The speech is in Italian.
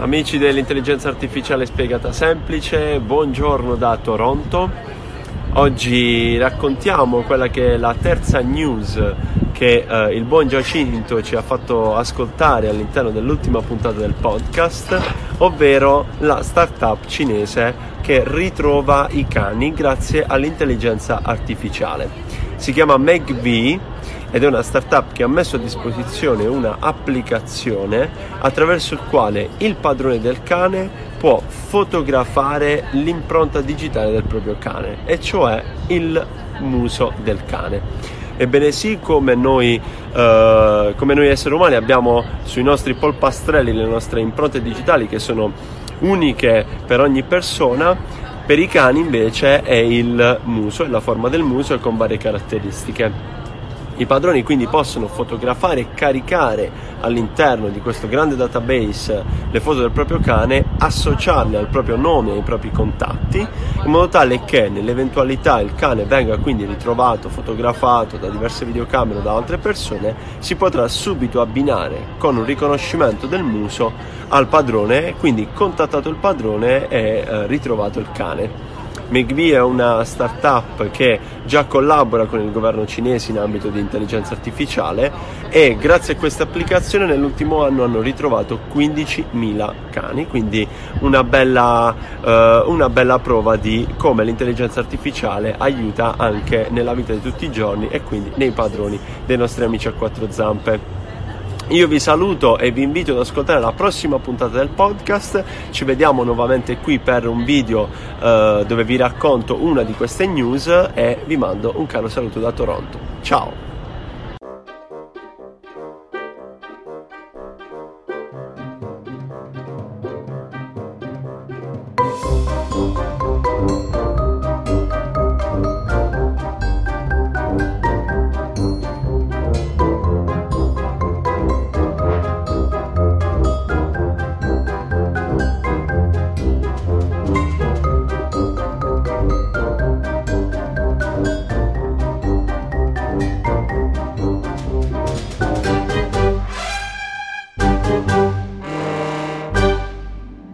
Amici dell'intelligenza artificiale spiegata semplice, buongiorno da Toronto. Oggi raccontiamo quella che è la terza news che eh, il buon Giacinto ci ha fatto ascoltare all'interno dell'ultima puntata del podcast, ovvero la startup cinese che ritrova i cani grazie all'intelligenza artificiale. Si chiama MegV ed è una startup che ha messo a disposizione una applicazione attraverso il quale il padrone del cane può fotografare l'impronta digitale del proprio cane, e cioè il muso del cane. Ebbene sì, come noi, eh, come noi esseri umani abbiamo sui nostri polpastrelli le nostre impronte digitali che sono uniche per ogni persona, per i cani invece è il muso, è la forma del muso e con varie caratteristiche. I padroni quindi possono fotografare e caricare all'interno di questo grande database le foto del proprio cane, associarle al proprio nome e ai propri contatti, in modo tale che nell'eventualità il cane venga quindi ritrovato, fotografato da diverse videocamere o da altre persone, si potrà subito abbinare con un riconoscimento del muso al padrone, quindi contattato il padrone e eh, ritrovato il cane. McVie è una startup che già collabora con il governo cinese in ambito di intelligenza artificiale e grazie a questa applicazione nell'ultimo anno hanno ritrovato 15.000 cani, quindi una bella, eh, una bella prova di come l'intelligenza artificiale aiuta anche nella vita di tutti i giorni e quindi nei padroni dei nostri amici a quattro zampe. Io vi saluto e vi invito ad ascoltare la prossima puntata del podcast. Ci vediamo nuovamente qui per un video eh, dove vi racconto una di queste news e vi mando un caro saluto da Toronto. Ciao! Thank